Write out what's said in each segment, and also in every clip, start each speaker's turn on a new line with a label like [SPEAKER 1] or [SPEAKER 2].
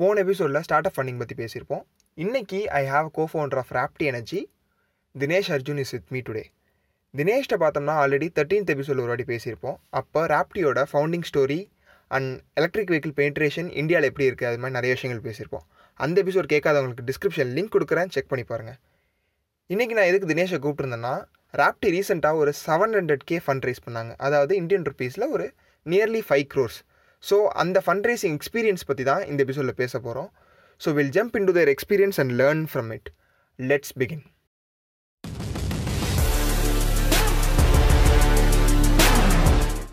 [SPEAKER 1] போன எபிசோடில் startup funding பற்றி பேசியிருப்போம். இன்னைக்கு I have co founder of Raptee Energy Dinesh Arjun is with me today தினேஷ்ட பார்த்தோம்னா ஆல்ரெடி தேர்ட்டீன்த் எபிசோட் ஒரு வாட்டி பேசியிருப்போம். அப்போ ராப்டியோட founding story and electric vehicle penetration இந்தியாவில் எப்படி இருக்குது அது மாதிரி நிறைய விஷயங்கள் பேசியிருப்போம். அந்த எபிசோட் கேட்காதவங்களுக்கு டிஸ்கிரிப்ஷன் லிங்க் கொடுக்குறேன் செக் பண்ணி பாருங்கள் இன்றைக்கி நான் எதுக்கு தினேஷை கூப்பிட்டுருந்தேன்னா ராப்டி ரீசெண்டாக ஒரு seven hundred K fund raise பண்ணாங்க. அதாவது இந்தியன் ருபீஸில் ஒரு நியர்லி ஃபைவ் க்ரோர்ஸ் ஸோ அந்த ஃபண்ட் ரைசிங் எக்ஸ்பீரியன்ஸ் பற்றி தான் இந்த எபிசோடில் பேச போகிறோம் so will jump into their experience and learn from it let's begin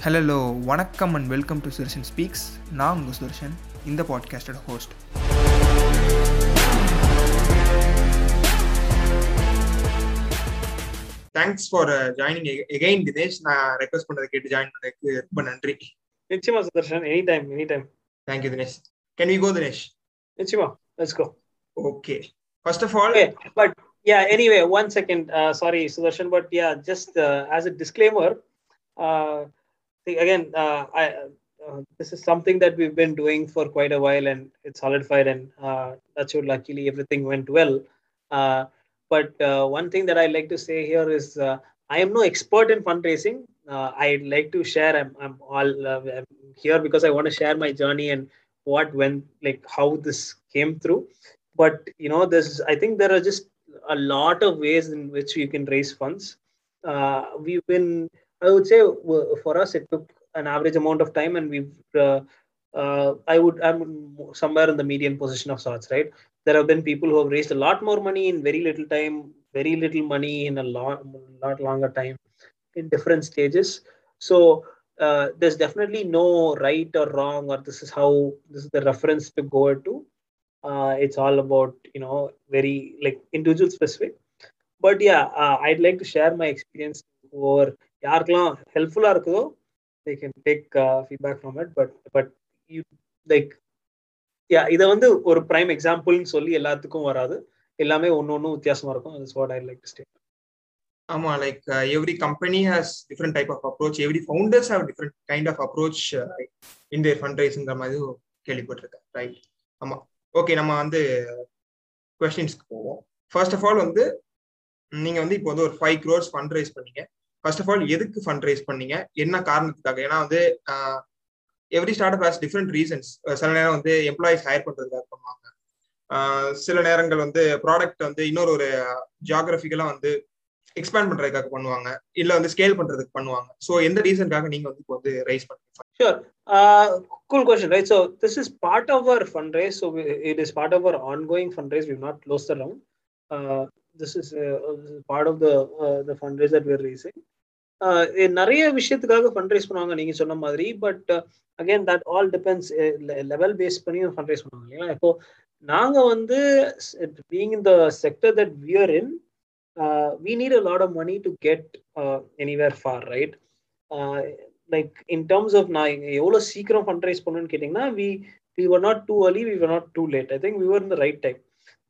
[SPEAKER 1] hello வணக்கம் and welcome to Sudarshan speaks நான் உங்கள் சுதர்ஷன் இந்த பாட்காஸ்டோட host thanks for joining again Dinesh நான் ரெக்வஸ்ட் பண்ணதை கேட்டு ஜாயின் பண்ணதுக்கு ரொம்ப நன்றி.
[SPEAKER 2] நிச்சயமா Sudarshan any time any time
[SPEAKER 1] thank you Dinesh can we go Dinesh
[SPEAKER 2] நிச்சயமா let's go
[SPEAKER 1] okay first of all
[SPEAKER 2] Okay, but yeah, anyway, one second. Uh, sorry, Sudarshan, but yeah, just uh, as a disclaimer, uh, the- again, uh, I, uh, this is something that we've been doing for quite a while and it's solidified, and uh, that's what luckily everything went well. Uh, but uh, one thing that I like to say here is uh, I am no expert in fundraising. uh, I'd like to share. I'm, I'm all uh, I'm here because I want to share my journey and what went, like how this came through. But you know there's i think there are just a lot of ways in which you can raise funds. Uh, we've been i would say for us it took an average amount of time and we've uh, uh, i would i'm somewhere in the median position of sorts right? There have been people who have raised a lot more money in very little time very little money in a lot lot longer time in different stages so uh, there's definitely no right or wrong or this is how this is the reference to go to uh, it's all about you know very like individual specific but yeah uh, i'd like to share my experience or யாருக்கெல்லாம் ஹெல்ப்ஃபுல்லா இருக்குதோ they can take feedback from it but but you like yeah இதை வந்து ஒரு prime எக்ஸாம்பிள்னு சொல்லி எல்லாத்துக்கும் வராது எல்லாமே ஒன்று ஒன்றும் வித்தியாசமாக இருக்கும் it's what I like to stay
[SPEAKER 1] ஆமா like every company has different type of approach every founders have different kind of approach இந்த ஃபண்ட் ரைஸ்ங்கிற மாதிரி கேள்விப்பட்டிருக்கேன் ரைட் ஆமா. ஓகே நம்ம வந்து கொஸ்டின்ஸ்க்கு போவோம். ஃபர்ஸ்ட் ஆஃப் ஆல் வந்து நீங்க வந்து இப்போ வந்து ஒரு ஃபைவ் க்ரோர்ஸ் ஃபண்ட் ரைஸ் பண்ணீங்க. ஃபர்ஸ்ட் ஆஃப் ஆல் எதுக்கு ஃபண்ட் ரைஸ் பண்ணீங்க? என்ன காரணத்துக்காக? ஏன்னா வந்து every start up has different reasons சில நேரம் வந்து எம்ப்ளாயிஸ் ஹையர் பண்றதுக்காக பண்ணுவாங்க. சில நேரங்கள் வந்து ப்ராடக்ட் வந்து இன்னொரு ஒரு uh, ஜியாகிரபிக்கலா வந்து எக்ஸ்பேண்ட் பண்றதுக்காக பண்ணுவாங்க. இல்ல வந்து ஸ்கேல் பண்றதுக்கு பண்ணுவாங்க. ஸோ எந்த ரீசன்காக நீங்க வந்து இப்போ வந்து ரைஸ் பண்ணுங்க
[SPEAKER 2] sure cool question right so this is part of our fund rise so it is part of our ongoing fund rise we not close the this is part of the the fund rise that we're raising நிறைய விஷயத்துக்காக fund raise பண்ணுவாங்க நீங்க சொன்ன மாதிரி. But again that all depends level base பண்ணி fund raise பண்ணுவாங்க இல்லையா? இப்போ நாங்கள் வந்து being the sector that we're in we need a lot of money to get anywhere for right like in terms of நான் எவ்வளோ சீக்கிரம் ஃபண்ட் பண்ணணும்னு கேட்டிங்கன்னா we we were not too early we were not too late I think we were in the right time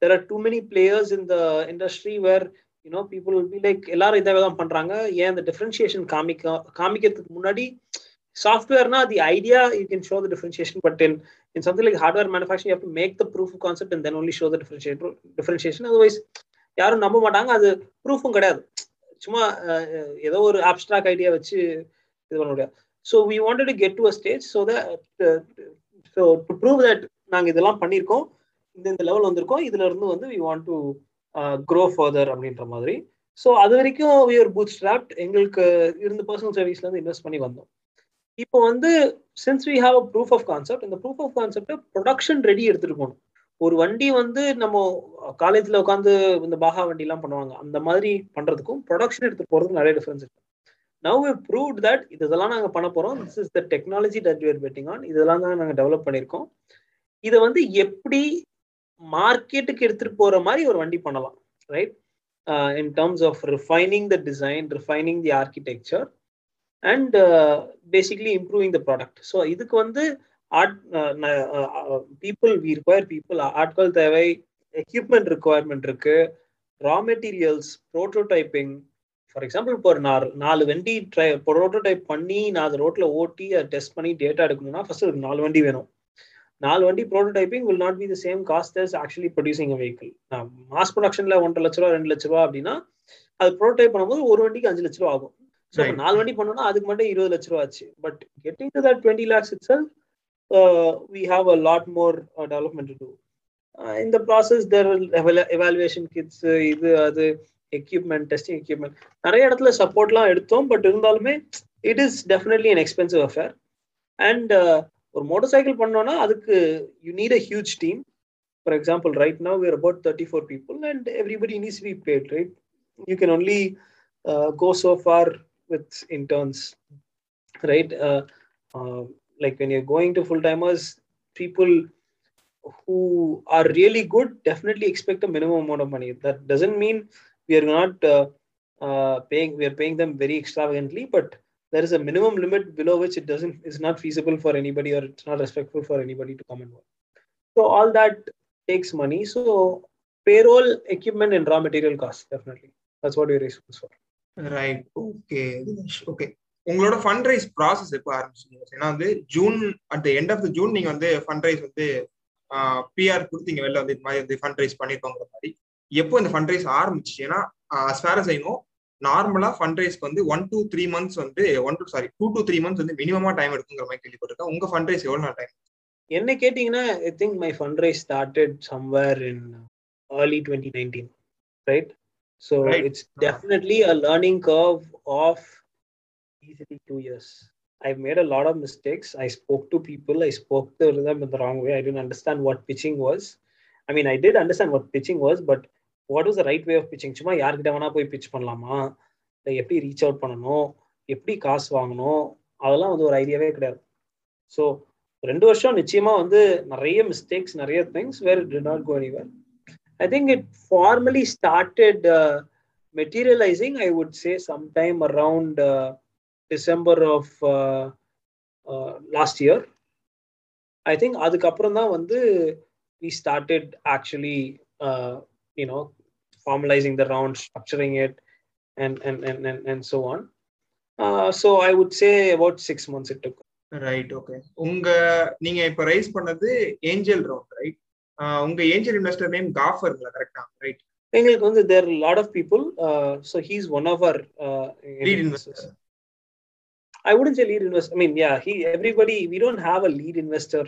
[SPEAKER 2] there are too many players in the industry where you know people will be like எல்லாரும் இதை தான் பண்றாங்க. ஏன் இந்த differentiation காமிக்க காமிக்கிறதுக்கு முன்னாடி சாஃப்ட்வேர்னா the idea you can show the differentiation but in in something like hardware manufacturing you to make the proof concept and then only show the differentiation differentiation otherwise யாரும் நம்ப மாட்டாங்க. அது ப்ரூஃபும் கிடையாது. சும்மா ஏதோ ஒரு ஆப்ஸ்ட்ராக்ட் ஐடியா வச்சு இது பண்ண முடியாது. So we wanted to get to a stage so so to prove that நாங்கள் இதெல்லாம் பண்ணியிருக்கோம். இந்த இந்த லெவல் வந்திருக்கோம். இதுல இருந்து வந்து we want to grow further அப்படின்ற மாதிரி. ஸோ அது வரைக்கும் வி ஆர் பூத் ஸ்ட்ராப்ட் எங்களுக்கு இருந்த பர்சனல் சர்வீஸ்ல இருந்து இன்வெஸ்ட் பண்ணி வந்தோம். இப்போ வந்து since we have a proof of concept இந்த proof of concept production ready எடுத்துட்டு போகணும். ஒரு வண்டி வந்து நம்ம காலேஜ்ல உட்காந்து இந்த பாகா வண்டிலாம் பண்ணுவாங்க. அந்த மாதிரி பண்றதுக்கும் ப்ரொடக்ஷன் எடுத்து போறதுக்கும் நிறைய டிஃபரன்ஸ் இருக்கு. நவ் வி ப்ரூவ்ட் தட் இதெல்லாம் நாங்கள் பண்ண போறோம். This is the technology that you're betting on இதெல்லாம் தான் நாங்கள் டெவலப் பண்ணியிருக்கோம். இதை வந்து எப்படி மார்க்கெட்டுக்கு எடுத்துட்டு போற மாதிரி ஒரு வண்டி பண்ணலாம் right in terms of refining the design refining the architecture and basically improving the product so இதுக்கு வந்து ஆர்ட் பீப்புள் வி ரிக்வயர் பீப்புள் ஆட்கள் தேவை எக்யூப்மெண்ட் ரிக்குவயர்மெண்ட் இருக்கு. Raw materials prototyping for example இப்போ ஒரு நாலு நாலு வண்டி ட்ரை ப்ரோட்டோடைப் பண்ணி நான் அதை ரோட்ல ஓட்டி அதை டெஸ்ட் பண்ணி டேட்டா எடுக்கணும்னா ஃபர்ஸ்ட் ஒரு நாலு வண்டி வேணும். நாலு வண்டி prototyping will not be the same cost as actually producing a vehicle mass ப்ரொடக்ஷன்ல ஒன்றரை லட்ச ரூபா ரெண்டு லட்ச ரூபா அப்படின்னா அது ப்ரோட்டோடைப் பண்ணும்போது ஒரு வண்டிக்கு அஞ்சு லட்ச ரூபா ஆகும். ஸோ. நாலு வண்டி பண்ணோம்னா அதுக்கு மட்டும் இருபது லட்ச ரூபா ஆச்சு. But getting to that twenty lakhs itself we have a lot more development to do இந்த ப்ராசஸ் தேர் எவாலுவேஷன் கிட்ஸ் இது அது எக்யூப்மெண்ட் டெஸ்டிங் எக்யூப்மெண்ட் நிறைய இடத்துல சப்போர்ட்லாம் எடுத்தோம் பட் இருந்தாலுமே it is definitely an expensive affair and ஒரு மோட்டர் சைக்கிள் பண்ணோம்னா அதுக்கு you need a huge team for example right now we're about thirty four people and everybody needs be paid right you can only go so far with interns right like when you're going to full timers, people who are really good definitely expect a minimum amount of money. That doesn't mean we are not uh, uh, paying. We are paying them very extravagantly, but there is a minimum limit below which it doesn't is not feasible for anybody or it's not respectful for anybody to come and work. So all that takes money. So payroll, equipment, and raw material costs definitely. That's what we're responsible for.
[SPEAKER 1] Right. Okay. Okay. உங்களோட fund raise process எப்போ ஆரம்பிச்சீங்க? ஏன்னா வந்து June at the end of the June நீங்க வந்து fund raise வந்து PR கொடுத்தீங்க வெளில வந்து இது மாதிரி வந்து ஃபண்ட் ரைஸ் பண்ணிருக்கோங்கிற மாதிரி. எப்போ இந்த ஃபண்ட் ரைஸ் ஆரம்பிச்சு ஏன்னா I know நார்மலா ஃபண்ட் ரைஸ்க்கு வந்து ஒன் டூ த்ரீ மந்த்ஸ் வந்து one two sorry two to three months வந்து மினிமமா டைம் எடுக்குங்கிற மாதிரி கேள்விப்பட்டிருக்கேன். உங்க ஃபண்ட் ரைஸ் எவ்வளவு நாள் டைம்
[SPEAKER 2] என்ன கேட்டீங்கன்னா I think my fund raise started somewhere in early 2019 right? So
[SPEAKER 1] Right.
[SPEAKER 2] it's definitely a learning curve of easily two years i've made a lot of mistakes i spoke to people i spoke to them in the wrong way i didn't understand what pitching was i mean i did understand what pitching was but what was the right way of pitching சும்மா யார்கிட்ட வேணா போய் pitch பண்ணலாமா இல்லை எப்படி reach out பண்ணணும் எப்படி காசு வாங்கணும் அதெல்லாம் வந்து ஒரு ஐடியாவே கிடையாது ஸோ ரெண்டு வருஷம் நிச்சயமா வந்து நிறைய மிஸ்டேக்ஸ் நிறைய things where did not go anywhere I think it formally started uh, materializing, I would say, sometime December of last year I think அதுக்கப்புறம் தான் வந்து we started actually you know formalizing the round, structuring it, and and and and, and so on. Uh, so I would say
[SPEAKER 1] right okay உங்க நீங்க இப்ப raise பண்ணது angel round right உங்க angel investor name காஃபர்ங்களா கரெக்டா right
[SPEAKER 2] எங்களுக்கு வந்து there lot of people he's one of our
[SPEAKER 1] lead
[SPEAKER 2] investors I wouldn't say lead investor. I mean, yeah, he everybody we don't have a lead investor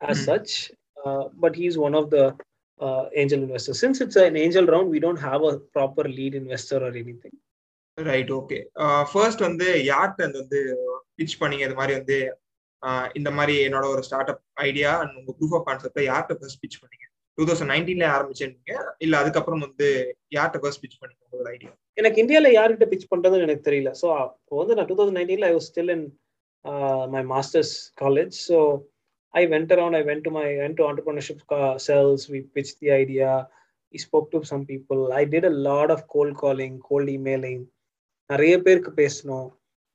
[SPEAKER 2] as
[SPEAKER 1] Hmm.
[SPEAKER 2] such, uh, but he's one of the uh, angel investors. Since it's an angel round, we don't have a proper lead investor or anything.
[SPEAKER 1] Right okay first வந்து யார்கிட்ட அந்த வந்து pitch பண்ணீங்க இது மாதிரி வந்து இந்த மாதிரி என்னோட ஒரு ஸ்டார்ட் அப் ஐடியா அண்ட் உங்க ப்ரூஃப் ஆஃப் கான்செப்ட் யார்கிட்ட ஃபர்ஸ்ட் பிச் பண்ணீங்க டூ தௌசண்ட் நைன்டீன்ல ஆரம்பிச்சீங்க இல்ல அதுக்கப்புறம் வந்து யார்கிட்ட ஃபர்ஸ்ட் பிச் பண்ணீங்க உங்களோட ஐடியா
[SPEAKER 2] எனக்கு இந்தியால யார்கிட்ட பிச் பண்றதுன்னு எனக்கு தெரியல ஸோ அப்போ வந்து நான் two thousand நைன்டீன்ல I was still in my masters college so I went around I went to my went to entrepreneurship cells we pitch the idea we spoke to some people i did a lot of cold calling cold emailing நிறைய பேருக்கு பேசணும்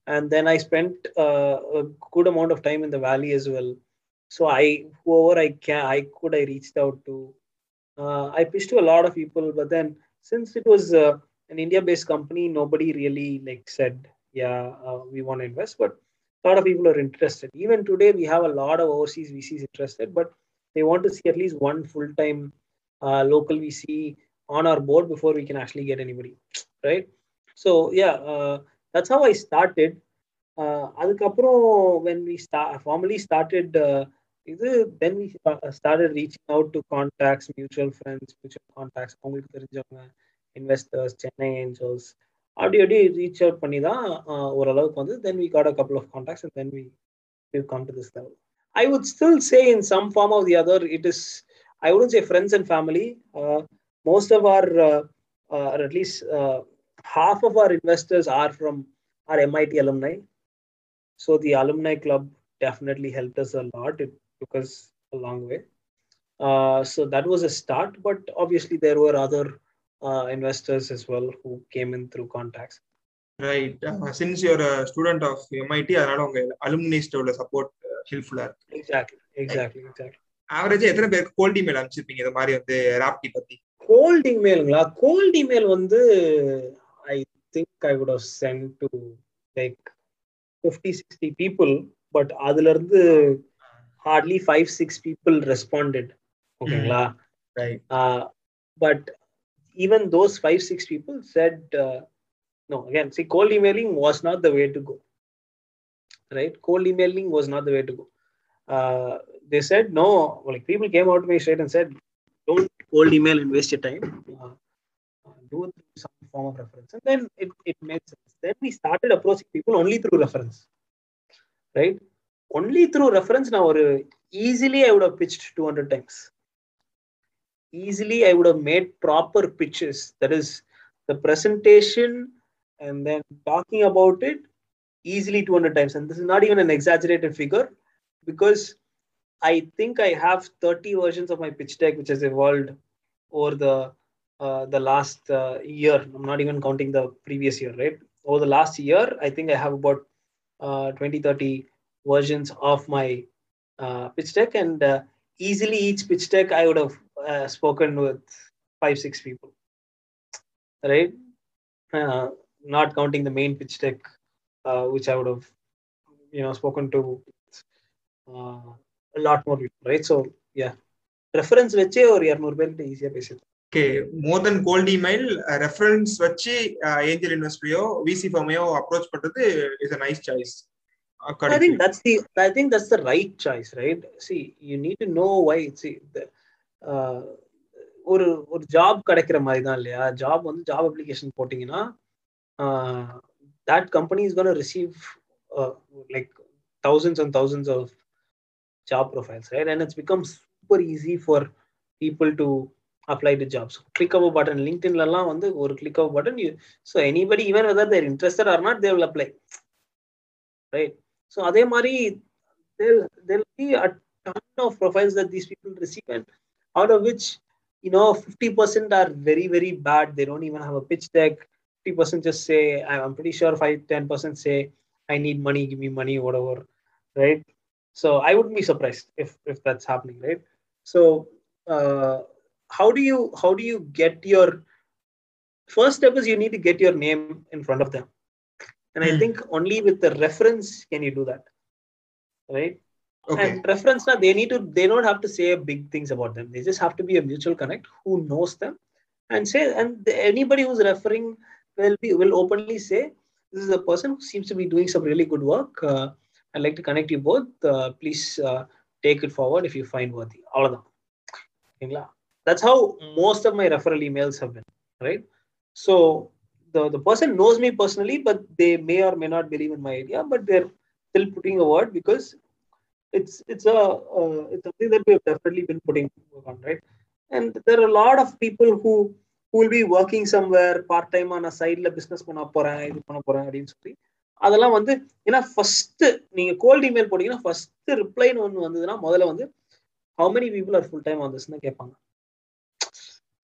[SPEAKER 2] and then i spent uh, a good amount of time in the valley as well so i whoever i can i could i reached out to uh, i pitched to a lot of people but then since it was uh, an india based company nobody really like said yeah uh, we want to invest but a lot of people are interested even today we have a lot of overseas vcs interested but they want to see at least one full time uh, local VC on our board before we can actually get anybody, right? So yeah, uh, that's how I started. Uh, அதுக்கப்புறம் when we start formally started uh, இது then we sta- started reaching out to contacts, mutual friends, mutual contacts, அவங்களுக்கு தெரிஞ்சவங்க investors Chennai angels அப்படி அப்படி reach out பண்ணி தான் uh, ஓரளவுக்கு வந்து then we got a couple of contacts and then we we've come to this level. I would still say in some form or the other, it is I wouldn't say friends and family. Uh, most of our, uh, uh, or at least uh, half of our investors are from our MIT alumni. So the alumni club definitely helped us a lot. It took us a long way. Uh, so that was a start, but obviously there were other uh, investors as well who came in through contacts.
[SPEAKER 1] Right since you're student of MIT அதனால உங்க அலுமினிஸ்ட் உள்ள support ஹெல்ப்ஃபுல்லா இருக்கு.
[SPEAKER 2] Exactly, exactly, exactly.
[SPEAKER 1] ஆவரேஜா எத்தனை பேருக்கு cold email அனுப்பிச்சிருப்பீங்க? இது மாதிரி வந்து ராப்டி பத்தி.
[SPEAKER 2] கோல்ட் இமெயிலுங்களா கோல்ட் இமெயில் வந்து I think I would have sent to like fifty sixty people but அதுல இருந்து hardly five six people responded. ஓகேங்களா but even those five six people said uh, no again see cold emailing was not the way to go right? Cold emailing was not the way to go. Uh, they said no like people came out to me straight and said don't cold email and waste your time. Uh, do some form of reference. And then it, it made sense. Then we started approaching people only through reference right? Only through reference. Now or easily i would have pitched 200 times easily i would have made proper pitches. That is the presentation and then talking about it easily 200 times. And this is not even an exaggerated figure because i think i have 30 versions of my pitch deck which has evolved over the uh, the last uh, year. I'm not even counting the previous year right? Over the last year i think i have about uh, 20 30 versions of my uh, pitch deck. And uh, easily each pitch deck i would have uh, spoken with five six people right uh, not counting the main pitch deck uh, which i would have you know spoken to uh, a lot more people right so yeah reference வச்சே ஒரு இரநூறு பேர்கிட்ட ஈஸியா பேசிட்டு
[SPEAKER 1] okay more தென் cold email reference வச்சு angel இன்வெஸ்டரையோ விசி ஃபார்மையோ approach பண்றது is a nice choice
[SPEAKER 2] I think that's the I think that's the right choice, right? See, you need to know why. See, the, uh, ஒரு ஒரு job கிடைக்கிற மாதிரி தான் இல்லையா? Job வந்து job application போட்டீங்கன்னா that company is gonna receive like thousands and thousands of job profiles right and it's become super easy for people to apply to jobs click up button லிங்க்டின்லலாம் வந்து ஒரு click up button so anybody even whether they're interested or not they will apply right apply. Right? So அதே மாதிரி there'll, there'll be a ton of profiles that these people receive and out of which you know 50% are very very bad they don't even have a pitch deck 50% just say i'm pretty sure 5 10% say i need money give me money whatever right so i wouldn't be surprised if if that's happening right so uh, how do you how do you get your first step is you need to get your name in front of them and i
[SPEAKER 1] hmm.
[SPEAKER 2] think only with the reference can you do that right?
[SPEAKER 1] Okay.
[SPEAKER 2] and reference now they need to they don't have to say big things about them. They just have to be a mutual connect who knows them and say and anybody who's referring will be will openly say this is a person who seems to be doing some really good work. Uh, i'd like to connect you both. Uh, please uh, take it forward if you find worthy. All of them. That's how most of my referral emails have been right? So the, the person knows me personally but they may or may not believe in my idea but they're still putting a word because it's it's a uh, it's something that we have definitely been putting on right and there are a lot of people who who will be working somewhere part time on a sideல business பண்ண போறேன் இது பண்ண போறேன் அப்படின்னு சொல்லி அதெல்லாம் வந்து ஏன்னா ஃபர்ஸ்ட் நீங்க கோல்ட் இமெயில் போட்டீங்கன்னா ஃபர்ஸ்ட் ரிப்ளைன்னு ஒன்று வந்ததுன்னா முதல்ல வந்து how many people are full time on திஸ்னு கேட்பாங்க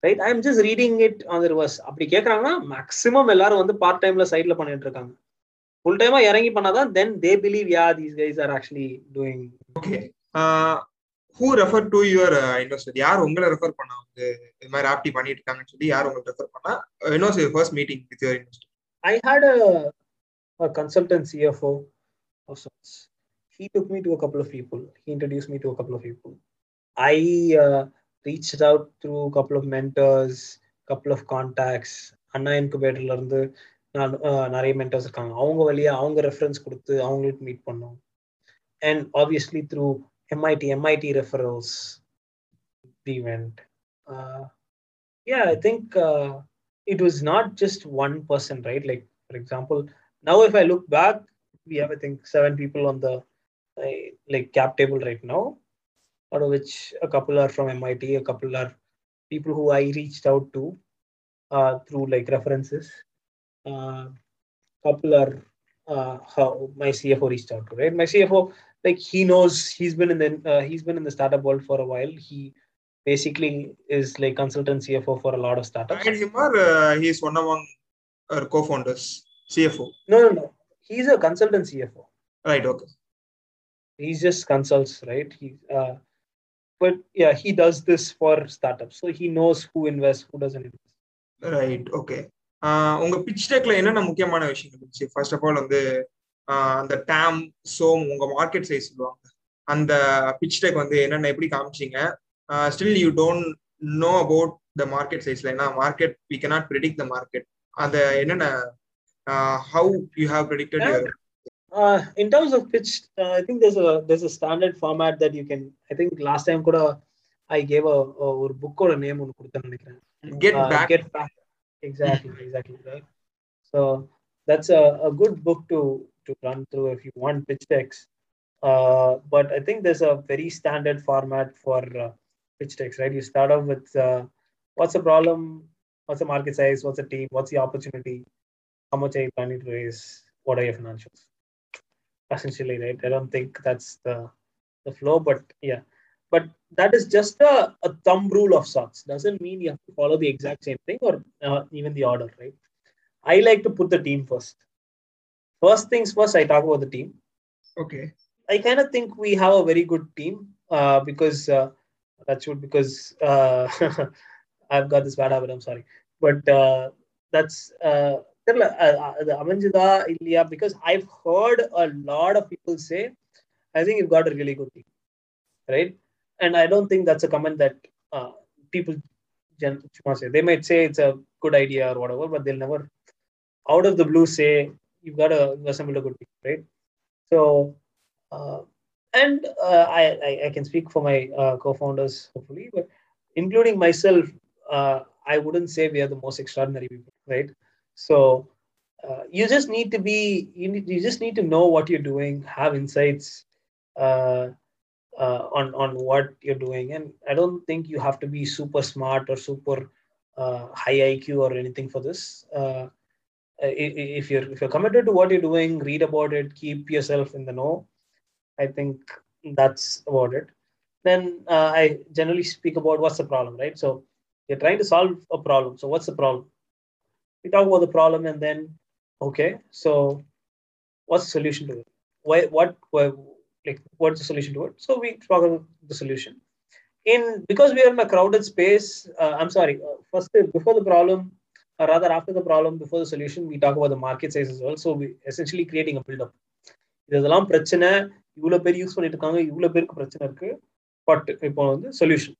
[SPEAKER 2] right I am just reading it on reverse அப்படி கேட்கறாங்கன்னா மேக்ஸிமம் எல்லாரும் வந்து பார்ட் டைம்ல சைட்ல பண்ணிட்டு இருக்காங்க. ஃபுல் டைமா இறங்கி பண்ணாதான் then they believe yeah these guys are actually doing
[SPEAKER 1] okay who refer to your investor யார் உங்களை ரெஃபர் பண்ணா வந்து இது மாதிரி ஆப்டி பண்ணிட்டு இருக்காங்கன்னு சொல்லி யார் உங்களுக்கு ரெஃபர் பண்ணா இன்னொஸ் first meeting with your investor
[SPEAKER 2] I had a, a consultant CFO of sorts. He took me to a couple of people. He introduced me to a couple of people. I uh, reached out through a couple of mentors, couple of contacts. Anna இன்குபேட்டர்ல இருந்து நான் uh, நிறைய mentors இருக்காங்க அவங்க வழியா அவங்க reference கொடுத்து அவங்களுக்கு மீட் பண்ணோம் and obviously through MIT MIT referrals the event yeah i think uh, it was not just one person right like for example now if i look back we have i think seven people on the uh, like cap table right now out of which a couple are from mit a couple are people who i reached out to uh, through like references uh, couple are uh, how my cfo reached out to right my cfo like he knows he's been in the uh, he's been in the startup world for a while he basically is like consultant CFO for a lot of startups.
[SPEAKER 1] and him or uh, he is one among our co-founders cfo
[SPEAKER 2] No, no, no. He's a consultant CFO.
[SPEAKER 1] right okay
[SPEAKER 2] He just consults, right? He, uh, but yeah, he does this for startups, so he knows who invests, who doesn't invest.
[SPEAKER 1] Right okay உங்க pitch டெக்ல என்னென்ன முக்கியமான விஷயம் இருந்துச்சு? First of all வந்து ஆஹ் அந்த TAM SOM உங்க market size சொல்லுவாங்க. அந்த பிச் டெக் வந்து என்னென்ன எப்படி காமிச்சீங்க? Still you don't know about the market சைஸ்ல ஏன்னா market we cannot predict the market அந்த என்னென்ன how you have predicted
[SPEAKER 2] Uh, in terms of pitch, uh, I think there's a there's a standard format that you can. I think last time கூட I gave a, a ஒரு புக்கோட name ஒன்று கொடுத்தேன்னு நினைக்கிறேன்
[SPEAKER 1] get
[SPEAKER 2] Uh,
[SPEAKER 1] back
[SPEAKER 2] get back exactly exactly right so that's a, a good book to to run through if you want pitch decks uh, but i think there's a very standard format for uh, pitch decks right you start off with uh, what's the problem what's the market size what's the team what's the opportunity how much are you planning to raise what are your financials Essentially right? I don't think that's the the flow but yeah. But that is just a, a thumb rule of sorts. Doesn't mean you have to follow the exact same thing or uh, even the order right? I like to put the team first. First things first i talk about the team.
[SPEAKER 1] Okay.
[SPEAKER 2] i kind of think we have a very good team uh, because uh, that's good because uh, i've got this bad habit i'm sorry. But uh, that's uh, தெரியல, அ- அ- அது அமைஞ்சுதா இல்லையா because i've heard a lot of people say i think you've got a really good team right and i don't think that's a comment that uh, people gen- சும்மா say they might say it's a good idea or whatever but they'll never out of the blue say you've got to assemble a good team right so uh, and uh, I, I i can speak for my uh, co-founders hopefully but including myself uh, i wouldn't say we are the most extraordinary people right So uh, you just need to be you need you just need to know what you're doing have insights uh, uh, on on what you're doing. And i don't think you have to be super smart or super uh, high iq or anything for this. Uh, if you're if you're committed to what you're doing read about it keep yourself in the know. I think that's about it. Then uh, i generally speak about what's the problem right? So you're trying to solve a problem. So what's the problem we talk about the problem and then okay so what's the solution to it why what why, like what's the solution to it so we talk about the solution in because we are in a crowded space uh, i'm sorry uh, first uh, before the problem or rather after the problem before the solution we talk about the market size as well so we essentially creating a build up இதெல்லாம் பிரச்சனை இவ்வளவு பேர் use பண்ணிட்டு இருக்காங்க இவ்வளவு பேருக்கு பிரச்சனை இருக்கு பட் இப்போ வந்து solution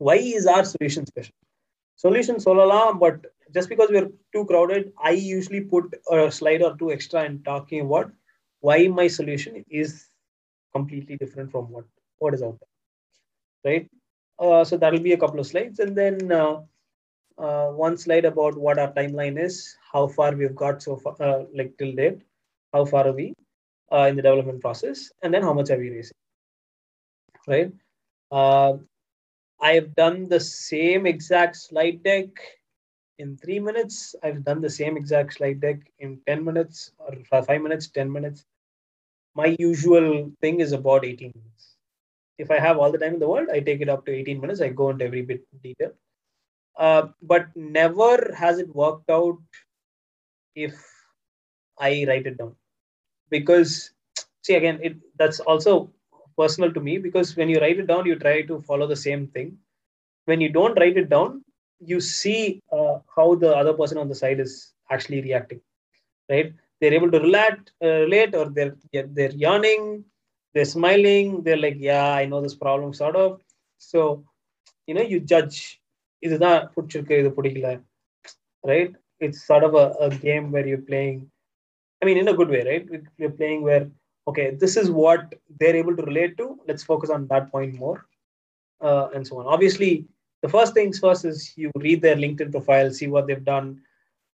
[SPEAKER 2] why is our solution special solution சொல்லலாம் but just because we're too crowded, I usually put a slide or two extra and talking about why my solution is completely different from what what is out there, right? Uh, so that'll be a couple of slides, and then uh, uh, one slide about what our timeline is, how far we've got so far, uh, like till date, how far are we uh, in the development process, and then how much are we raising, right? Uh, I have done the same exact slide deck in three minutes. I've done the same exact slide deck in 10 minutes or five minutes, 10 minutes. My usual thing is about 18 minutes. If I have all the time in the world, I take it up to 18 minutes. I go into every bit detail. Uh, but never has it worked out if I write it down. Because, see, again, it that's also personal to me because when you write it down, you try to follow the same thing. When you don't write it down, you see uh, how the other person on the side is actually reacting right they're able to relate uh, relate or they're they're- they're yawning they're smiling they're like yeah i know this problem sort of so you know you judge இதுதான் பிடிச்சிருக்கு இது பிடிக்கல right it's sort of a, a game where you're playing i mean in a good way right you're playing where okay this is what they're able to relate to let's focus on that point more uh, and so on obviously the first things first is you read their LinkedIn profile, see what they've done,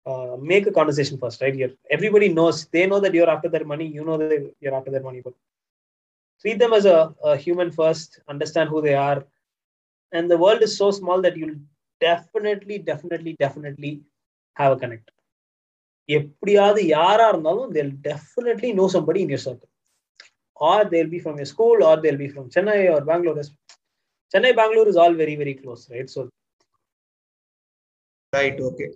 [SPEAKER 2] uh, make a conversation first, right? Here, everybody knows they know that you're after their money. You know that you're after their money, but treat them as a, a human first. Understand who they are, and the world is so small that you'll definitely, definitely, definitely have a connect. எப்படியாவது யாரா இருந்தாலும் they'll definitely know somebody in your circle or they'll be from your school or they'll be from chennai or bangalore Chennai bangalore is all very very close right? So
[SPEAKER 1] right okay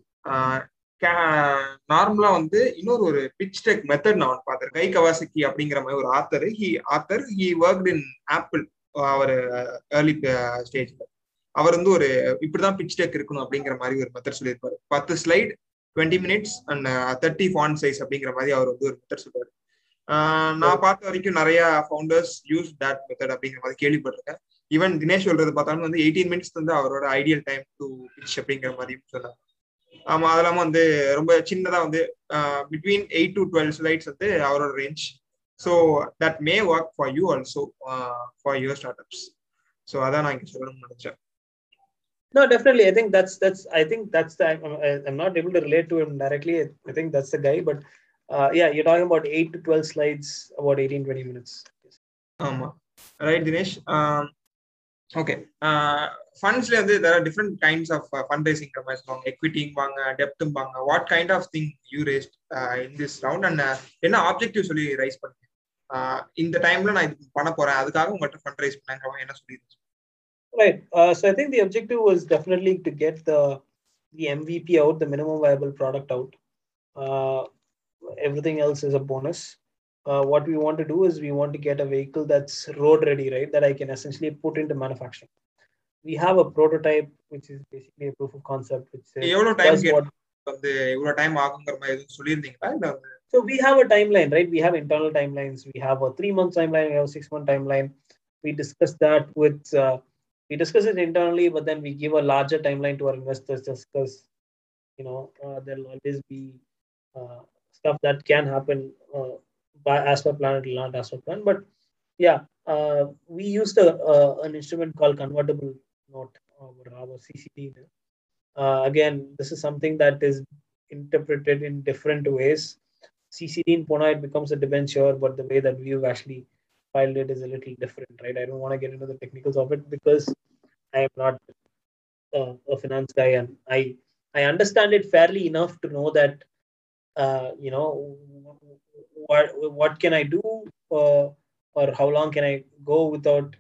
[SPEAKER 1] நார்மலா வந்து இன்னொரு ஒரு pitch deck method நான் பார்த்தேன் Guy Kawasaki அப்படிங்கிற மாதிரி ஒரு author he author he work in Apple our early ஸ்டேஜ்ல அவர் வந்து ஒரு இப்படிதான் பிச் டெக் இருக்கணும் அப்படிங்கிற மாதிரி ஒரு மெத்தட் சொல்லியிருப்பாரு. பத்து slide twenty minutes and thirty font size அப்படிங்கிற மாதிரி அவர் வந்து ஒரு மெத்தட் சொல்லுவாரு நான் பார்த்த வரைக்கும் நிறைய ஃபவுண்டர்ஸ் யூஸ் தட் மெத்தட் அப்படிங்கிற மாதிரி கேள்விப்பட்டிருக்கேன். ஈவன் தினேஷ் சொல்றது பார்த்தாலும் வந்து எயிட்டீன் மினிட்ஸ் வந்து அவரோட ஐடியல் டைம் டு பிச் அப்படிங்கிற மாதிரி சொன்னாங்க ஆமா அது இல்லாம வந்து ரொம்ப சின்னதா வந்து between eight to twelve slides வந்து அவரோட range so that may work for you also for your startups so அதான் நான் இங்க சொல்லணும்னு நினைச்சேன்
[SPEAKER 2] No, definitely. I think that's that's. I think that's the. I'm, I'm not able to relate to him directly. I think that's the guy. But uh, yeah, you're talking about eight to twelve slides, about 18, 20 minutes.
[SPEAKER 1] ஆமா right Dinesh okay ஃபண்ட்ஸ்ல வந்து there are different kinds of fund raising மாதிரி சொல்லுவாங்க எக்விட்டிங் வாங்க டெப்த்தும் வாங்க what kind of thing you raised in this round and என்ன objective சொல்லி raise பண்ணுங்க இந்த டைம்ல நான் இது பண்ண போறேன் அதுக்காக உங்கள்கிட்ட ஃபண்ட் ரைஸ் பண்ணாங்க என்ன சொல்லி
[SPEAKER 2] Right. Uh, so I think the objective was definitely to get the the MVP out, the minimum viable product out. Uh, everything else is a bonus. Uh, what we want to do is we want to get a vehicle that's road ready, right? That I can essentially put into manufacturing. We have a prototype, which is basically a proof of concept, which says
[SPEAKER 1] எவ்வளவு time
[SPEAKER 2] does what
[SPEAKER 1] வந்து இவ்வளவு time ஆகுங்கிற மாதிரி எதுவும் சொல்லியிருந்தீங்களா இல்ல
[SPEAKER 2] So we have a timeline, right? We have internal timelines. We have a three month timeline. We have a six month timeline. We discuss that with, uh, we discuss it internally, but then we give a larger timeline to our investors just because, you know, uh, there'll always be uh, stuff that can happen uh, by as per plan, it will not as per plan. But yeah, uh, we used a, uh, an instrument called convertible note or rather CCD. Uh, again, this is something that is interpreted in different ways. CCD in Pune, it becomes a debenture, but the way that we've actually filed it is a little different, right? I don't want to get into the technicals of it because I am not uh, a finance guy and I I understand it fairly enough to know that uh, you know what what can I do uh, or how long can I go without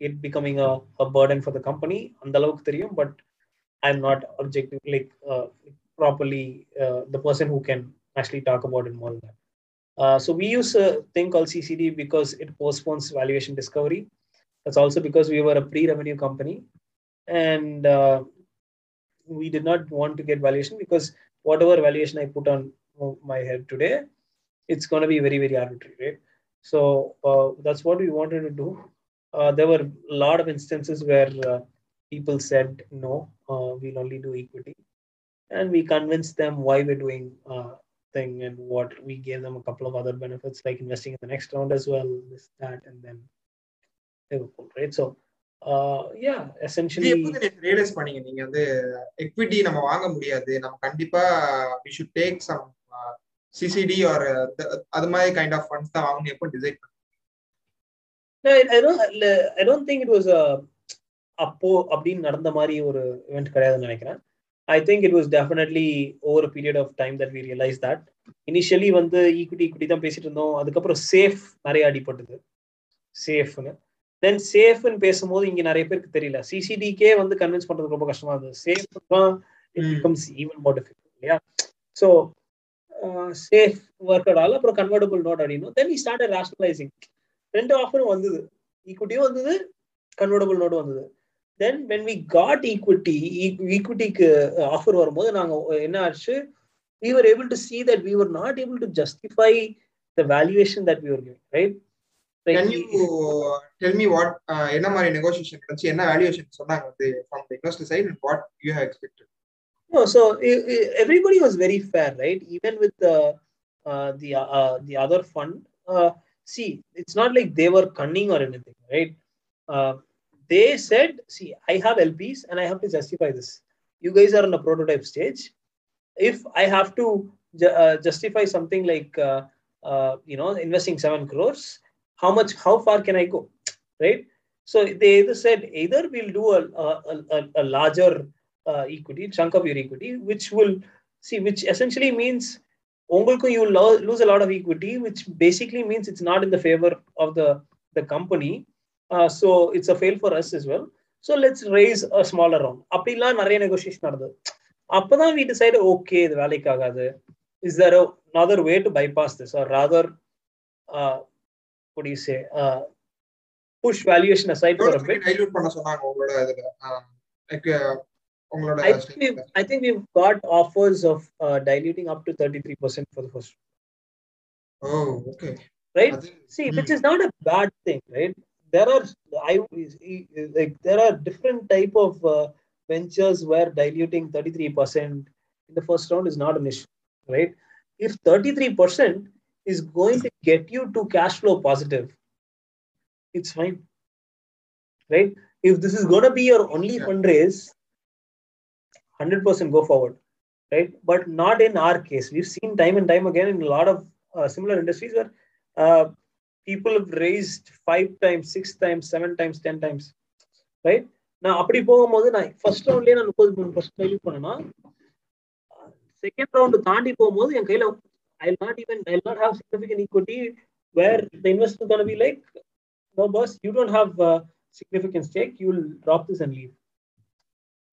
[SPEAKER 2] it becoming a, a burden for the company. அந்த அளவுக்கு தெரியும், but I'm not objective like uh, properly uh, the person who can actually talk about it more than that. Uh, so we use a thing called CCD because it postpones valuation discovery. That's also because we were a pre-revenue company, and uh, we did not want to get valuation because whatever valuation I put on my head today, it's going to be very very arbitrary, right? So uh, that's what we wanted to do. Uh, there were a lot of instances where uh, people said no, uh, we'll only do equity, and we convinced them why we're doing uh, thing and what we gave them a couple of other benefits like investing in the next round as well, this that, and then they were cool, right? So uh, yeah,
[SPEAKER 1] இது
[SPEAKER 2] essentially.
[SPEAKER 1] எப்போது realise பண்ணீங்க நீங்க வந்து equity நம்ம வாங்க முடியாது நம்ம கண்டிப்பா we should take some CCD or அது மாதிரி கைண்ட் ஆஃப் ஃபண்ட்ஸ் தான் வாங்கணும். எப்போ decide
[SPEAKER 2] No, I, I don't. I don't think it was a அப்போ அப்படின்னு நடந்த மாதிரி ஒரு இவெண்ட் கிடையாதுன்னு நினைக்கிறேன். I think it was definitely over period of time that we realize that initially வந்து ஈக்விட்டி ஈக்விட்டி தான் பேசிட்டு இருந்தோம். அதுக்கப்புறம் சேஃப் நிறைய அடிபட்டது. சேஃப்னு தென் சேஃப்னு பேசும்போது இங்க நிறைய பேருக்கு தெரியல. சிசிடிக்கே வந்து கன்வின்ஸ் பண்றது ரொம்ப கஷ்டமா இருந்தது. சேஃப் தான்
[SPEAKER 1] it.
[SPEAKER 2] Becomes even more difficult இல்லையா? ஸோ சேஃப் ஒர்க் ஆல் அப்புறம் கன்வெர்டபுள் நோட் அப்படின்னும் தென் வி ஸ்டார்ட் ரேஷனலைசிங் ரெண்டு ஆஃபரும் வந்தது. ஈக்குவிட்டியும் வந்தது கன்வெர்டபுள் நோட் வந்தது. Then when we got equity ஈக்விட்டிக்கு offer வரும்போது நாங்க uh, என்ன ஆச்சு? We were able to see that we were not able to justify the valuation that we were giving right? Like,
[SPEAKER 1] tell me what என்ன மாதிரி negotiation நடந்துச்சு? என்ன valuation சொன்னாங்க வந்து from the investor side and what you have expected
[SPEAKER 2] No, so everybody was very fair, right? Even with the uh, the uh, the other fund. Uh, see, it's not like they were cunning or anything, right? Uh, they said, "See, I have LPs and I have to justify this. You guys are in a prototype stage. If I have to ju- uh, justify something like uh, uh, you know investing seven crores, how much? How far can I go? Right? So they either said either we'll do a a, a, a larger uh, equity, chunk of your equity, which will see, which essentially means உங்களுக்கு you lo- lose a lot of equity, which basically means it's not in the favor of the the company. Uh, so it's a fail for us as well. So let's raise a smaller round. அப்படிலாம் நிறைய negotiation நடந்தது அப்பதான் we decided okay இது வேலைக்கு ஆகாது is there a, another way to bypass this or rather uh, what do you say uh, push valuation aside for a bit
[SPEAKER 1] dilute பண்ண சொன்னாங்க உங்களோட இதுல லைக் உங்களோட
[SPEAKER 2] I think, we've, I think we've got offers of uh, diluting up to 33% for the first.
[SPEAKER 1] Oh, okay.
[SPEAKER 2] Right?
[SPEAKER 1] Think,
[SPEAKER 2] See,
[SPEAKER 1] hmm.
[SPEAKER 2] which is not a bad thing, right? There are I like there are different type of uh, ventures where diluting 33% in the first round is not an issue, right? If 33% is going to get you to cash flow positive, it's fine, right? If this is going to be your only
[SPEAKER 1] yeah.
[SPEAKER 2] fundraise, 100% go forward right but not in our case we've seen time and time again in a lot of uh, similar industries where uh, people have raised five times six times seven times ten times right நான் அப்படி போகும்போது நான் first ரவுண்ட்லயே நான் முப்பது மூணு percent dilute பண்ணேன்னா second round தாண்டி போகும்போது என் கையில I not even I not have significant equity where the investor gonna be like no pass you don't have significant stack you will drop this and leave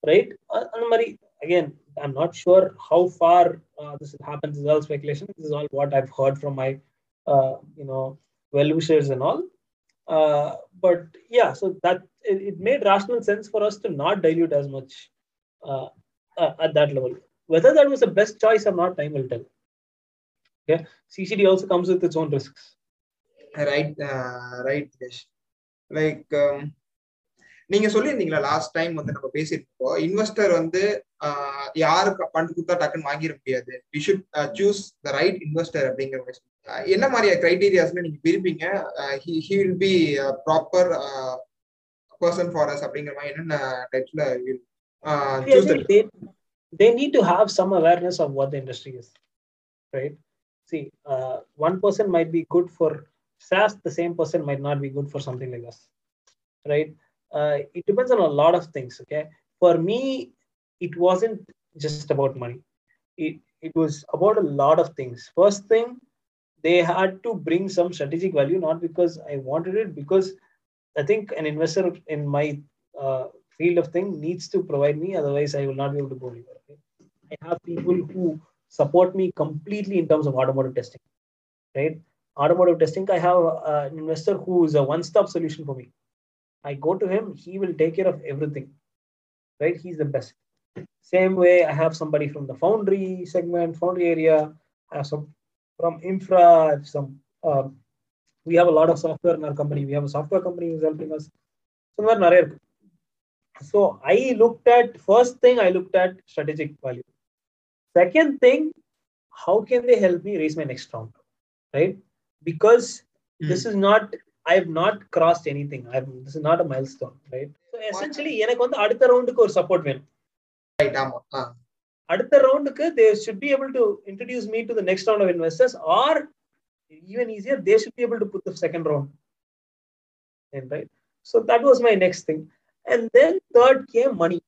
[SPEAKER 2] right அந்த மாதிரி again i'm not sure how far uh, this happens is all speculation this is all what i've heard from my uh, you know well wishers and all uh, but yeah so that it, it made rational sense for us to not dilute as much uh, uh, at that level whether that was the best choice or not time will tell okay ccd also comes with its own risks
[SPEAKER 1] right right Dinesh like நீங்க சொல்லியிருந்தீங்களா last time வந்து நம்ம பேசியிருப்போம் investor வந்து யாருக்கு fund கொடுத்தா டக்குன்னு வாங்கிட முடியாது we should choose the right investor அப்படிங்கிற மாதிரி என்ன மாதிரி கிரைட்டீரியாஸ்ல நீங்க பிரிப்பீங்க he will be proper person for us அப்படிங்கிற மாதிரி என்னென்ன டைப்ஸ்ல
[SPEAKER 2] they need to have some awareness of what the industry is, right? See, uh, one person might be good for SaaS, the same person might not be good for something like us, right? Uh, it depends on a lot of things. Okay, for me, it wasn't just about money. It it was about a lot of things. First thing, they had to bring some strategic value, not because I wanted it, because I think an investor in my uh, field of thing needs to provide me otherwise i will not be able to go anywhere okay? i have people who support me completely in terms of automotive testing right automotive testing i have uh, an investor who is a one-stop solution for me I go to him, he will take care of everything. Right? He's the best. Same way, I have somebody from the foundry segment, foundry area. I have some from infra. Some. Uh, we have a lot of software in our company. We have a software company who's helping us. So I looked at first thing I looked at strategic value. Second thing, how can they help me raise my next round? Right? Because mm. this hmm. is not i have not crossed anything i've this is not a milestone right so essentially எனக்கு வந்து அடுத்த ரவுண்டுக்கு ஒரு support வேணும்
[SPEAKER 1] right ஆமா ஆ
[SPEAKER 2] அடுத்த ரவுண்டுக்கு they should be able to introduce me to the next round of investors or even easier they should be able to put the second round in right so that was my next thing and then third came money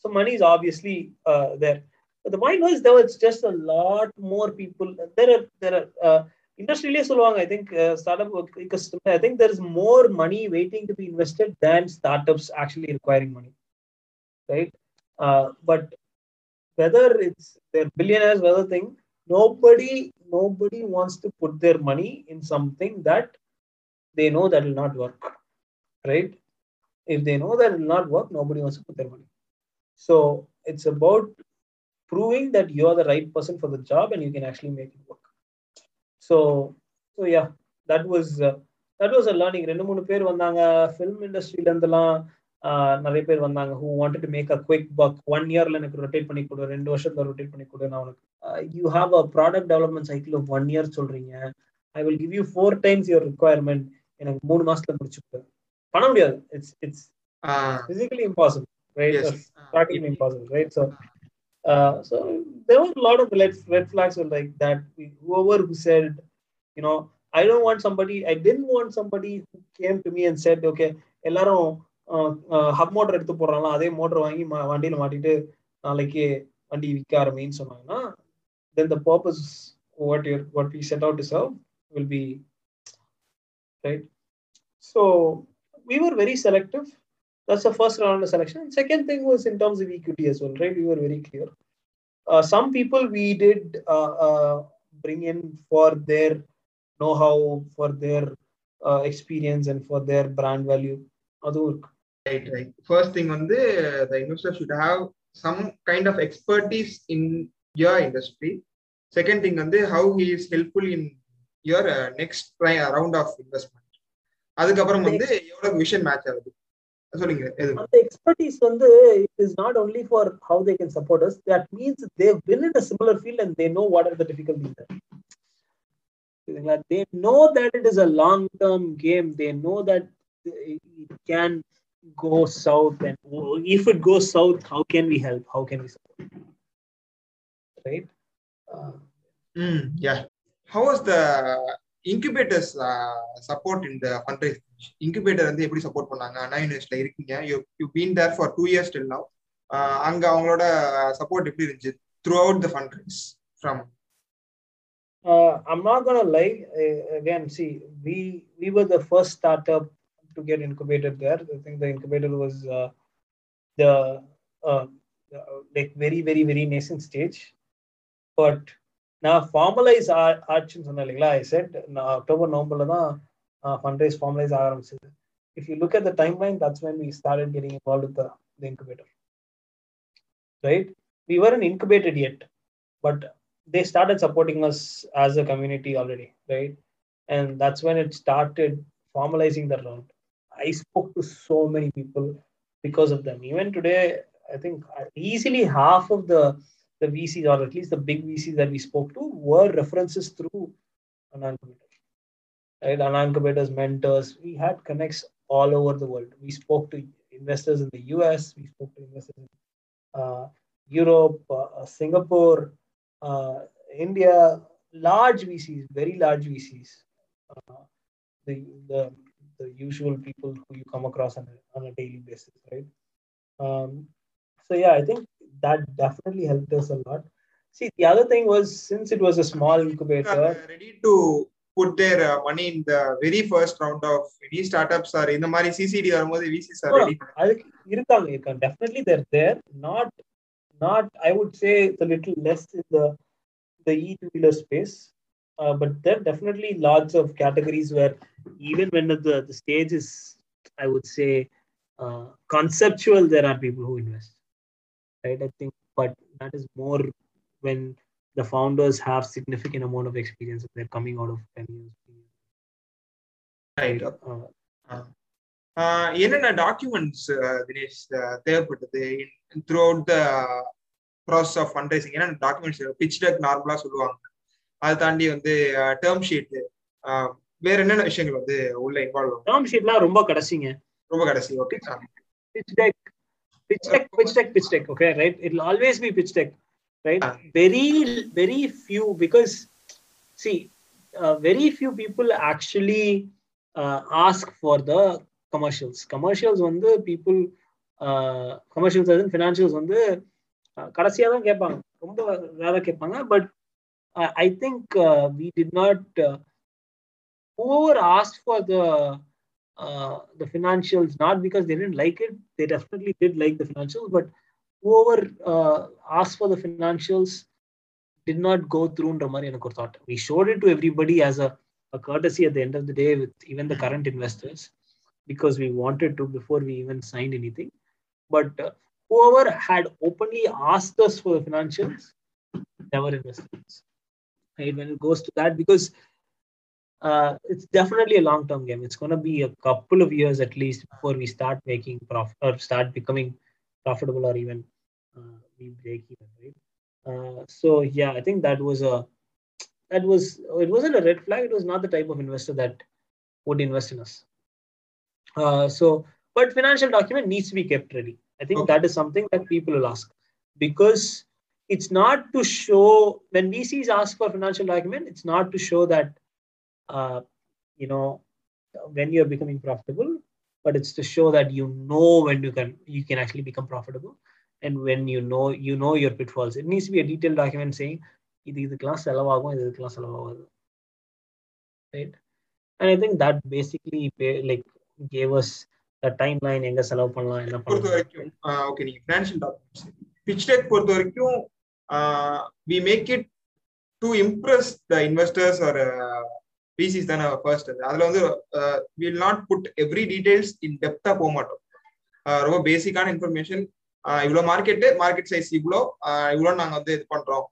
[SPEAKER 2] so money is obviously uh, there but the point was there was just a lot more people there are there are uh, industrially so long i think startup ecosystem i think there is more money waiting to be invested than startups actually requiring money right? Uh, but whether it's their billionaires whether thing nobody nobody wants to put their money in something that they know that will not work right? If they know that it will not work nobody wants to put their money. So it's about proving that you're the right person for the job and you can actually make it work so so yeah that was uh, that was a learning. ரெண்டு மூணு பேர் வந்தாங்க. Film இண்டஸ்ட்ரியில இருந்தெல்லாம் நிறைய பேர் வந்தாங்க. Who wanted to make a quick buck one இயர்ல எனக்கு ரொட்டேட் பண்ணி கொடு. ரெண்டு வருஷத்துல ரொட்டேட் பண்ணி கொடு. நான் உனக்கு you have a product development cycle of one year சொல்றீங்க. I will give you four times your requirement எனக்கு மூணு மாசத்துல முடிச்சு பண்ண முடியாது. It's it's physically impossible right?
[SPEAKER 1] Yes.
[SPEAKER 2] That's practically impossible right? So uh, so there were a lot of red, red flags were like that whoever who said you know i don't want somebody i didn't want somebody who came to me and said okay எல்லாரும் hub motor எடுத்து போடுறாங்களா அதே motor வாங்கி மா- வண்டியில மாட்டிட்டு நாளைக்கு வண்டி விற்க ஆரம்பின்னு சொன்னாங்கன்னா then the purpose what your what we set out serve will be right so we we very selective that's the first round of selection. And second thing was in terms of equity as well, right? We were very clear. Uh, some people we did uh, uh, bring in for their know-how, for their uh, experience, and for their brand value. அதுவும் இருக்கு.
[SPEAKER 1] Right right first thing வந்து த investor should have some kind of expertise in your industry second thing வந்து how he is helpful in your next round of investment அதுக்கப்புறம் வந்து எவ்வளவு vision match ஆகுது சொல்லுங்க எது
[SPEAKER 2] அந்த எக்ஸ்பர்டீஸ் வந்து it is not only for how they can support us that means they been in a similar field and they know what are the difficulties they know that it is a long term game they know that it can go south and if it goes south how can we help how can we support right uh,
[SPEAKER 1] mm, yeah how was the incubators uh, support in the fundraising incubator வந்து எப்படி support பண்ணாங்க அண்ணா யூனிவர்சிட்டியில இருக்கீங்க you you been there for two years till now அங்க அவங்களோட support எப்படி இருந்துச்சு throughout the fund raise from
[SPEAKER 2] I'm not gonna lie. Uh, again, see, we we were the first startup to get incubated there. I think the incubator was uh, the uh, like very very very nascent stage, but now formalize our actions on I said now October November தான் fundraise formalize ஆரம்பிச்சது. If you look at the timeline, that's when we started getting involved with the, the incubator. Right? We weren't incubated yet, but they started supporting us as a community already, right? And that's when it started formalizing the round. I spoke to so many people because of them. Even today, I think easily half of the the VCs, or at least the big VCs that we spoke to, were references through Anna Incubator. Right? Incubator's mentors. We had connects all over the world. We spoke to investors in the US, we spoke to investors in uh, Europe, uh, Singapore, uh, India, large VCs, very large VCs. the, the the usual people who you come across on a, on a daily basis, right? Um, so yeah, I think that definitely helped us a lot. See, the other thing was since it was a small incubator,
[SPEAKER 1] ready to put their uh, money in the very first round of any startups are இந்த மாதிரி CCTV வரும்போது VCs are ready.
[SPEAKER 2] அதுக்கு இருக்காங்க இருக்காங்க definitely they're there. Not not I would say it's a little less in the the e-two-wheeler space. Uh, but there are definitely lots of categories where even when the, the stage is, I would say, uh, conceptual, there are people who invest. Right? I think, but that is more when the founders have significant amount of experience if they're coming out of 10 years.
[SPEAKER 1] Right. என்னென்ன documents Dinesh தேவைப்பட்டது throughout the process of fund raising என்னென்ன documents pitch deck நார்மலா சொல்லுவாங்க அதை தாண்டி வந்து term sheet வேற என்னென்ன விஷயங்கள் வந்து உள்ள இன்வால்வ் ஆகும்
[SPEAKER 2] டேர்ம் ஷீட்லாம் ரொம்ப கடைசிங்க
[SPEAKER 1] ரொம்ப கடைசி okay
[SPEAKER 2] pitch deck pitch deck pitch deck pitch deck okay right it'll always be pitch deck right very very few because see uh, very few people actually uh, ask for the commercials commercials வந்து people uh, commercials as in financials வந்து கடைசியா தான் கேட்பாங்க ரொம்ப வேலை கேட்பாங்க but uh, I think uh, we did not. Uh, whoever asked for the the financials, not because they didn't like it, they definitely did like the financials, but whoever asked for the financials did not go through Ramari thought. We showed it to everybody as a, a courtesy at the end of the day with even the current investors because we wanted to before we even signed anything. But whoever had openly asked us for the financials never invested right when it goes to that because uh, it's definitely a long term game it's going to be a couple of years at least before we start making profit or start becoming profitable or even uh, we break even right? Uh, so yeah i think that was a that was it wasn't a red flag. It was not the type of investor that would invest in us. So but financial document needs to be kept ready. I think okay. that is something that people will ask because it's not to show when VCs ask for financial document, it's not to show that uh, you know when you're becoming profitable, but it's to show that you know when you can you can actually become profitable and when you know you know your pitfalls. It needs to be a detailed document saying இது இதுக்கெல்லாம் செலவாகும் இது இதுக்கெல்லாம் செலவாகாது right and i think that basically like gave us the timeline எங்க செலவு பண்ணலாம் என்ன
[SPEAKER 1] பொறுத்த வரைக்கும் ஓகே நீங்க ஃபினான்ஷியல் டாக்குமெண்ட்ஸ் பிச் டெக் பொறுத்த வரைக்கும் we make it to impress the investors ஒரு VCs தானே ஃபர்ஸ்ட் அது. அதுல வந்து will not put every details in டெப்தா போக மாட்டோம். ரொம்ப பேசிக்கான இன்ஃபர்மேஷன் இவ்வளோ மார்க்கெட்டு மார்க்கெட் சைஸ் இவ்வளோ இவ்வளோ நாங்கள் வந்து இது பண்றோம்.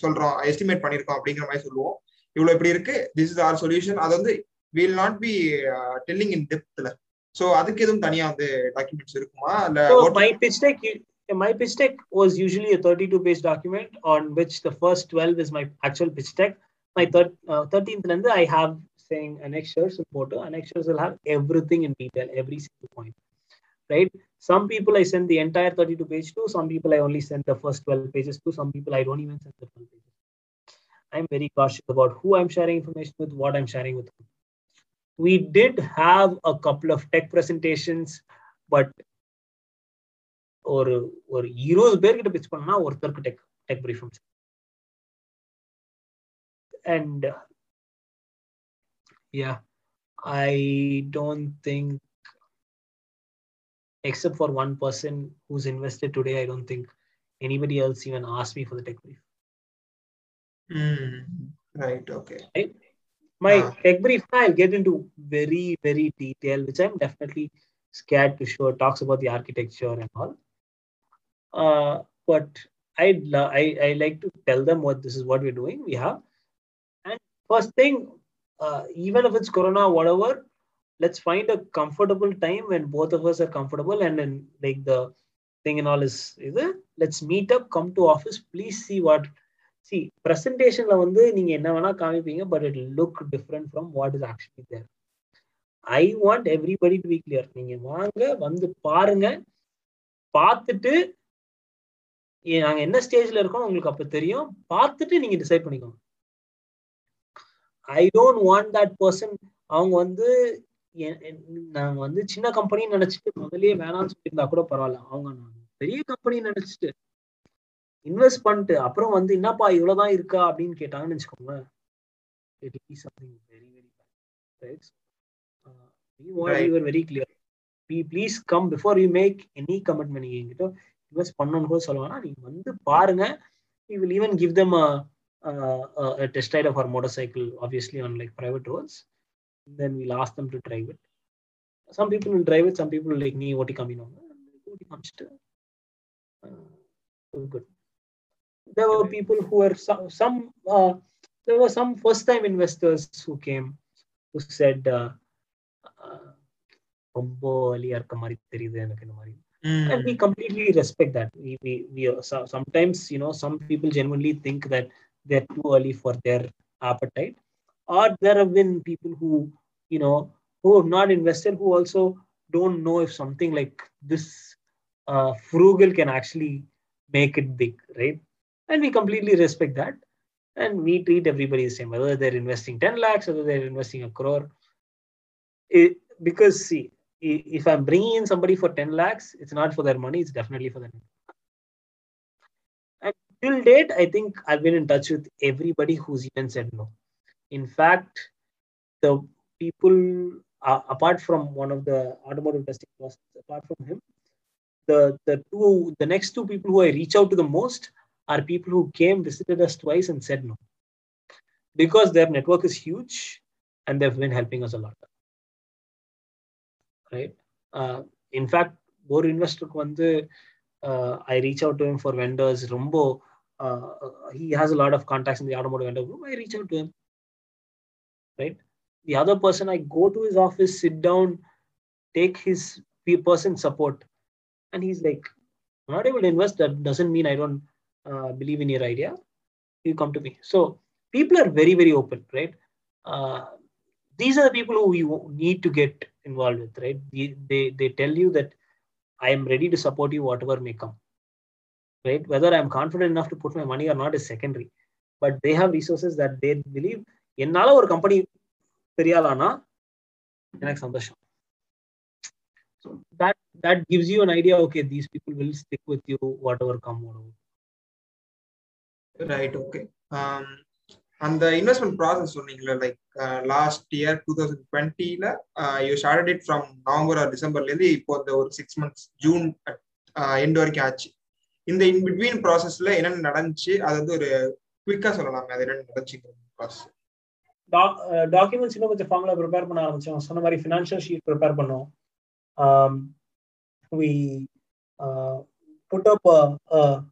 [SPEAKER 1] சொல்றோம் எஸ்டிமேட் பண்ணியிருக்கோம் அப்படிங்கிற மாதிரி சொல்லுவோம். இவ்வளவு இப்படி இருக்கு திஸ் இஸ் ஆர் சொல்யூஷன் அது வந்து will not be telling in டெப்த்ல so அதுக்கு எதுவும் தனியா வந்து டாக்குமெண்ட்ஸ் இருக்குமா? இல்ல
[SPEAKER 2] my pitch deck was usually a 32 page document on which the first 12 is my actual pitch deck. My third, uh, 13th lens, I have saying annexures and photo. Annexures will have everything in detail, every single point. Right? Some people I send the entire 32 page to, some people I only send the first 12 pages to, some people I don't even send the 12 pages. I'm very cautious about who I'm sharing information with, what I'm sharing with whom. We did have a couple of tech presentations, but ஒரு ஒரு இருபது பேர்கிட்ட pitch பண்ணா ஒருத்தருக்கு deck deck brief and yeah i don't think except for one person who's invested today i don't think anybody else even asked me for the tech brief.
[SPEAKER 1] Mm, right okay.
[SPEAKER 2] My
[SPEAKER 1] ah.
[SPEAKER 2] tech brief i'll get into very very detail which i'm definitely scared to show talks about the architecture and all. Uh, but I'd I, I like to tell them what this is what we're doing. We have first thing uh, even if it's corona whatever let's find a comfortable time when both of us are comfortable and then like the thing and all is either let's meet up come to office please see what see presentationல வந்து நீங்க என்ன வேணா காமிப்பீங்க but it will look different from what is actually there I want everybody to be clear நீங்க வாங்க வந்து பாருங்க பார்த்துட்டு ஏ- நாங்க என்ன ஸ்டேஜ்ல இருக்கோம் உங்களுக்கு அப்ப தெரியும் பார்த்துட்டு நீங்க டிசைட் பண்ணிக்கோங்க I don't want that person அவங்க வந்து நாங்க வந்து சின்ன கம்பெனி நினைச்சிட்டு முதல்லயே வேணாம்னு சொல்லியிருந்தா கூட பரவாயில்ல. அவங்க பெரிய கம்பெனி நினைச்சிட்டு இன்வெஸ்ட் பண்ணிட்டு அப்புறம் வந்து என்னப்பா இவ்வளவுதான் இருக்கா அப்படின்னு கேட்டாங்கன்னு வச்சுக்கோங்க it be something very
[SPEAKER 1] right
[SPEAKER 2] we please come before you make any commitment நீங்க என்கிட்ட இன்வெஸ்ட் பண்ணணும்னு கூட சொல்ல வேணாம் நீங்க வந்து பாருங்க. We will even give them a, a, a, a test ride of our motorcycle obviously on like private roads then we'll ask them to drive it some people will drive it some people will like நீ ஓட்டி காமினோம் ஓட்டி காமிச்சிட்டு uh, good there were people who were some, some uh, there were some first time investors who came who said uh, uh, ரொம்ப வலியா இருக்க மாதிரி தெரியுது எனக்கு இந்த மாதிரி and we completely respect that we we, we uh, so, sometimes you know some people genuinely think that they're too early for their appetite or there have been people who you know who have not invested who also don't know if something like this uh, frugal can actually make it big right? And we completely respect that. And we treat everybody the same whether they're investing 10 lakhs whether they're investing a crore. It, because see if I'm bringing in somebody for 10 lakhs, it's not for their money, it's definitely for their till date, I think I've been in touch with everybody who's even said no. In fact, the people, uh, apart from one of the automotive testing process, apart from him, the, the two, the next two people who I reach out to the most are people who came, visited us twice and said no. Because their network is huge and they've been helping us a lot. right? Uh, in fact, ஒரு இன்வெஸ்டருக்கு வந்து ஐ reach out to him for vendors ரொம்ப uh, he has a lot of contacts in the automotive vendor group. I reach out to him. Right. The other person, I go to his office, sit down, take his person support, and he's like, "I'm not able to invest." That doesn't mean I don't uh, believe in your idea. You come to me. So people are very very open, right? Uh, these are the people who you need to get involved with, right? They, they, they tell you that I am ready to support you, whatever may come right? Whether I'm confident enough to put my money or not is secondary, but they have resources that they believe. என்னால ஒரு company பெரியாளானா எனக்கு சந்தோஷம் so that that gives you an idea okay these people will stick with you whatever come whatever
[SPEAKER 1] right okay அந்த investment process சொன்னீங்களா like last year two thousand டுவெண்ட்டில you started it from November R டிசம்பர்ல இருந்து இப்போ இந்த ஒரு six months June end வரைக்கும் ஆச்சு இந்த இன் பிட்வீன் ப்ராசஸ்ல என்னென்ன நடந்துச்சு அது வந்து ஒரு குவிக்கா சொல்லலாமே அது என்னென்ன நடந்துச்சுங்கிற ப்ராசஸ்
[SPEAKER 2] டாக்குமெண்ட்ஸ் இன்னும் கொஞ்சம் ஃபார்முலா ப்ரிப்பேர் பண்ண ஆரம்பிச்சோம் சொன்ன மாதிரி ஃபினான்ஷியல் ஷீட் ப்ரிப்பேர் பண்ணோம் um, we uh, put up a, a,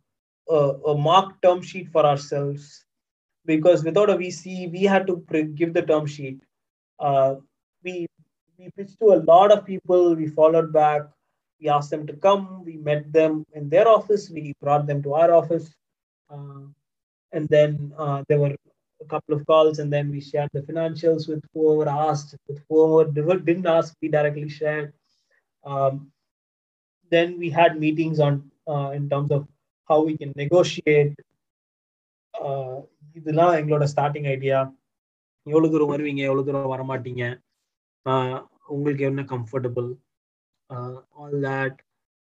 [SPEAKER 2] a, a mock term sheet for ourselves because without a VC, we had to give the term sheet. Uh, we we pitched to a lot of people. We followed back. We asked them to come. We met them in their office. We brought them to our office, uh, and then uh, there were a couple of calls, and then we shared the financials with whoever asked. With whoever didn't ask, we directly shared. Um, then we had meetings on uh, in terms of how we can negotiate இதெல்லாம் எங்களோட starting idea எவ்வளோ தூரம் வருவீங்க எவ்வளோ தூரம் வரமாட்டீங்க உங்களுக்கு என்ன comfortable uh, all that.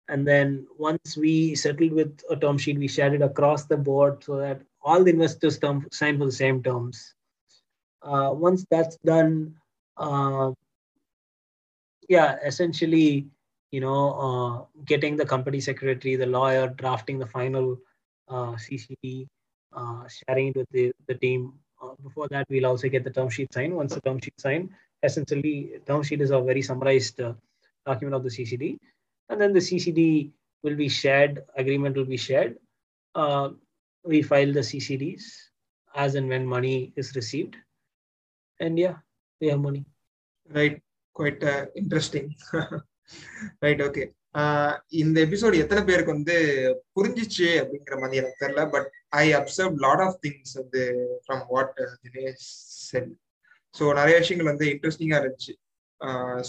[SPEAKER 2] And then once we settled with a term sheet, we shared it across the board so that all the investors term, sign for the same terms. Uh, once that's done, uh, yeah, essentially, you know, uh, getting the company secretary, the lawyer, drafting the final uh, CCD, uh, sharing it with the, the team. before that, we'll also get the term sheet signed. Once the term sheet signed, essentially, term sheet is a very summarized document of the CCD. And then the CCD will be shared, agreement will be shared. Uh, we file the CCDs as and when money is received. And yeah, we have money.
[SPEAKER 1] Right. Quite uh, interesting. right. Okay. இந்த episode எத்தனை பேருக்கு வந்து புரிஞ்சிச்சு அப்படிங்கிற மாதிரி எனக்கு தெரியல but I observe lot of things வந்து from what Dinesh said so நிறைய விஷயங்கள் வந்து இன்ட்ரெஸ்டிங்காக இருந்துச்சு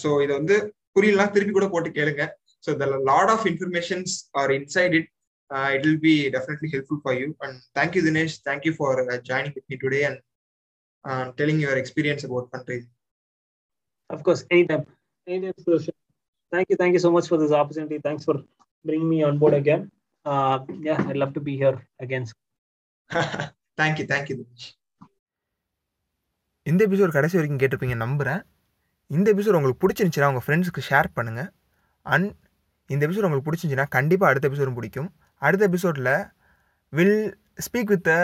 [SPEAKER 1] ஸோ இதை வந்து புரியலாம் திருப்பி கூட போட்டு கேளுங்க. So the lot of informations are inside it it will be definitely helpful for you and thank you Dinesh thank you for joining with me today and telling your experience about country
[SPEAKER 2] Of course, anytime. Anytime, thank you. Thank you so much for this opportunity. Thanks for bringing me on board again. Uh, yeah i'd love to be here again
[SPEAKER 1] thank you. Thank you
[SPEAKER 3] இந்த episode கடைசி வரைக்கும் கேட்டிருப்பீங்க நம்புகிறேன் இந்த episode உங்களுக்கு பிடிச்சிருந்துச்சின்னா உங்கள் ஃப்ரெண்ட்ஸுக்கு share பண்ணுங்கள் அண்ட் இந்த எபிசோட் உங்களுக்கு பிடிச்சிருந்துச்சின்னா கண்டிப்பாக அடுத்த எபிசோடும் பிடிக்கும். அடுத்த எபிசோடில் will speak with the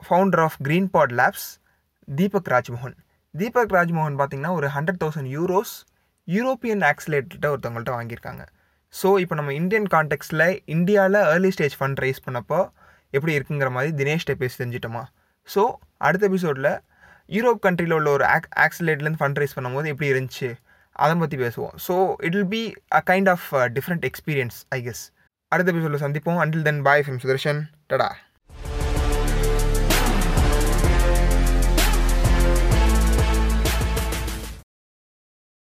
[SPEAKER 3] founder of Greenpod Labs Deepak Rajmohan Deepak Rajmohan பார்த்திங்கன்னா ஒரு ஹண்ட்ரட் தௌசண்ட் யூரோஸ் யூரோப்பியன் ஆக்சிலேட்டர்கிட்ட ஒருத்தவங்கள்ட்ட வாங்கியிருக்காங்க. ஸோ இப்போ நம்ம இந்தியன் கான்டெக்ட்டில் இந்தியாவில் ஏர்லி ஸ்டேஜ் ஃபண்ட் ரைஸ் பண்ணப்போ எப்படி இருக்குங்கிற மாதிரி தினேஷ்கிட்ட பேசி தெரிஞ்சிட்டோமா? ஸோ அடுத்த எபிசோடில் யூரோப் கண்ட்ரியில் உள்ள ஒரு ஆக் ஆக்சிலேட்லேருந்து ஃபண்ட் ரைஸ் பண்ணும்போது எப்படி இருந்துச்சு? அதை பற்றி பேசுவோம். So it will be a kind of different experience I guess அடுத்த எபிசோடில் சந்திப்போம். அண்டில் தென் பாய் ஃபிம் சுதர்ஷன் டடா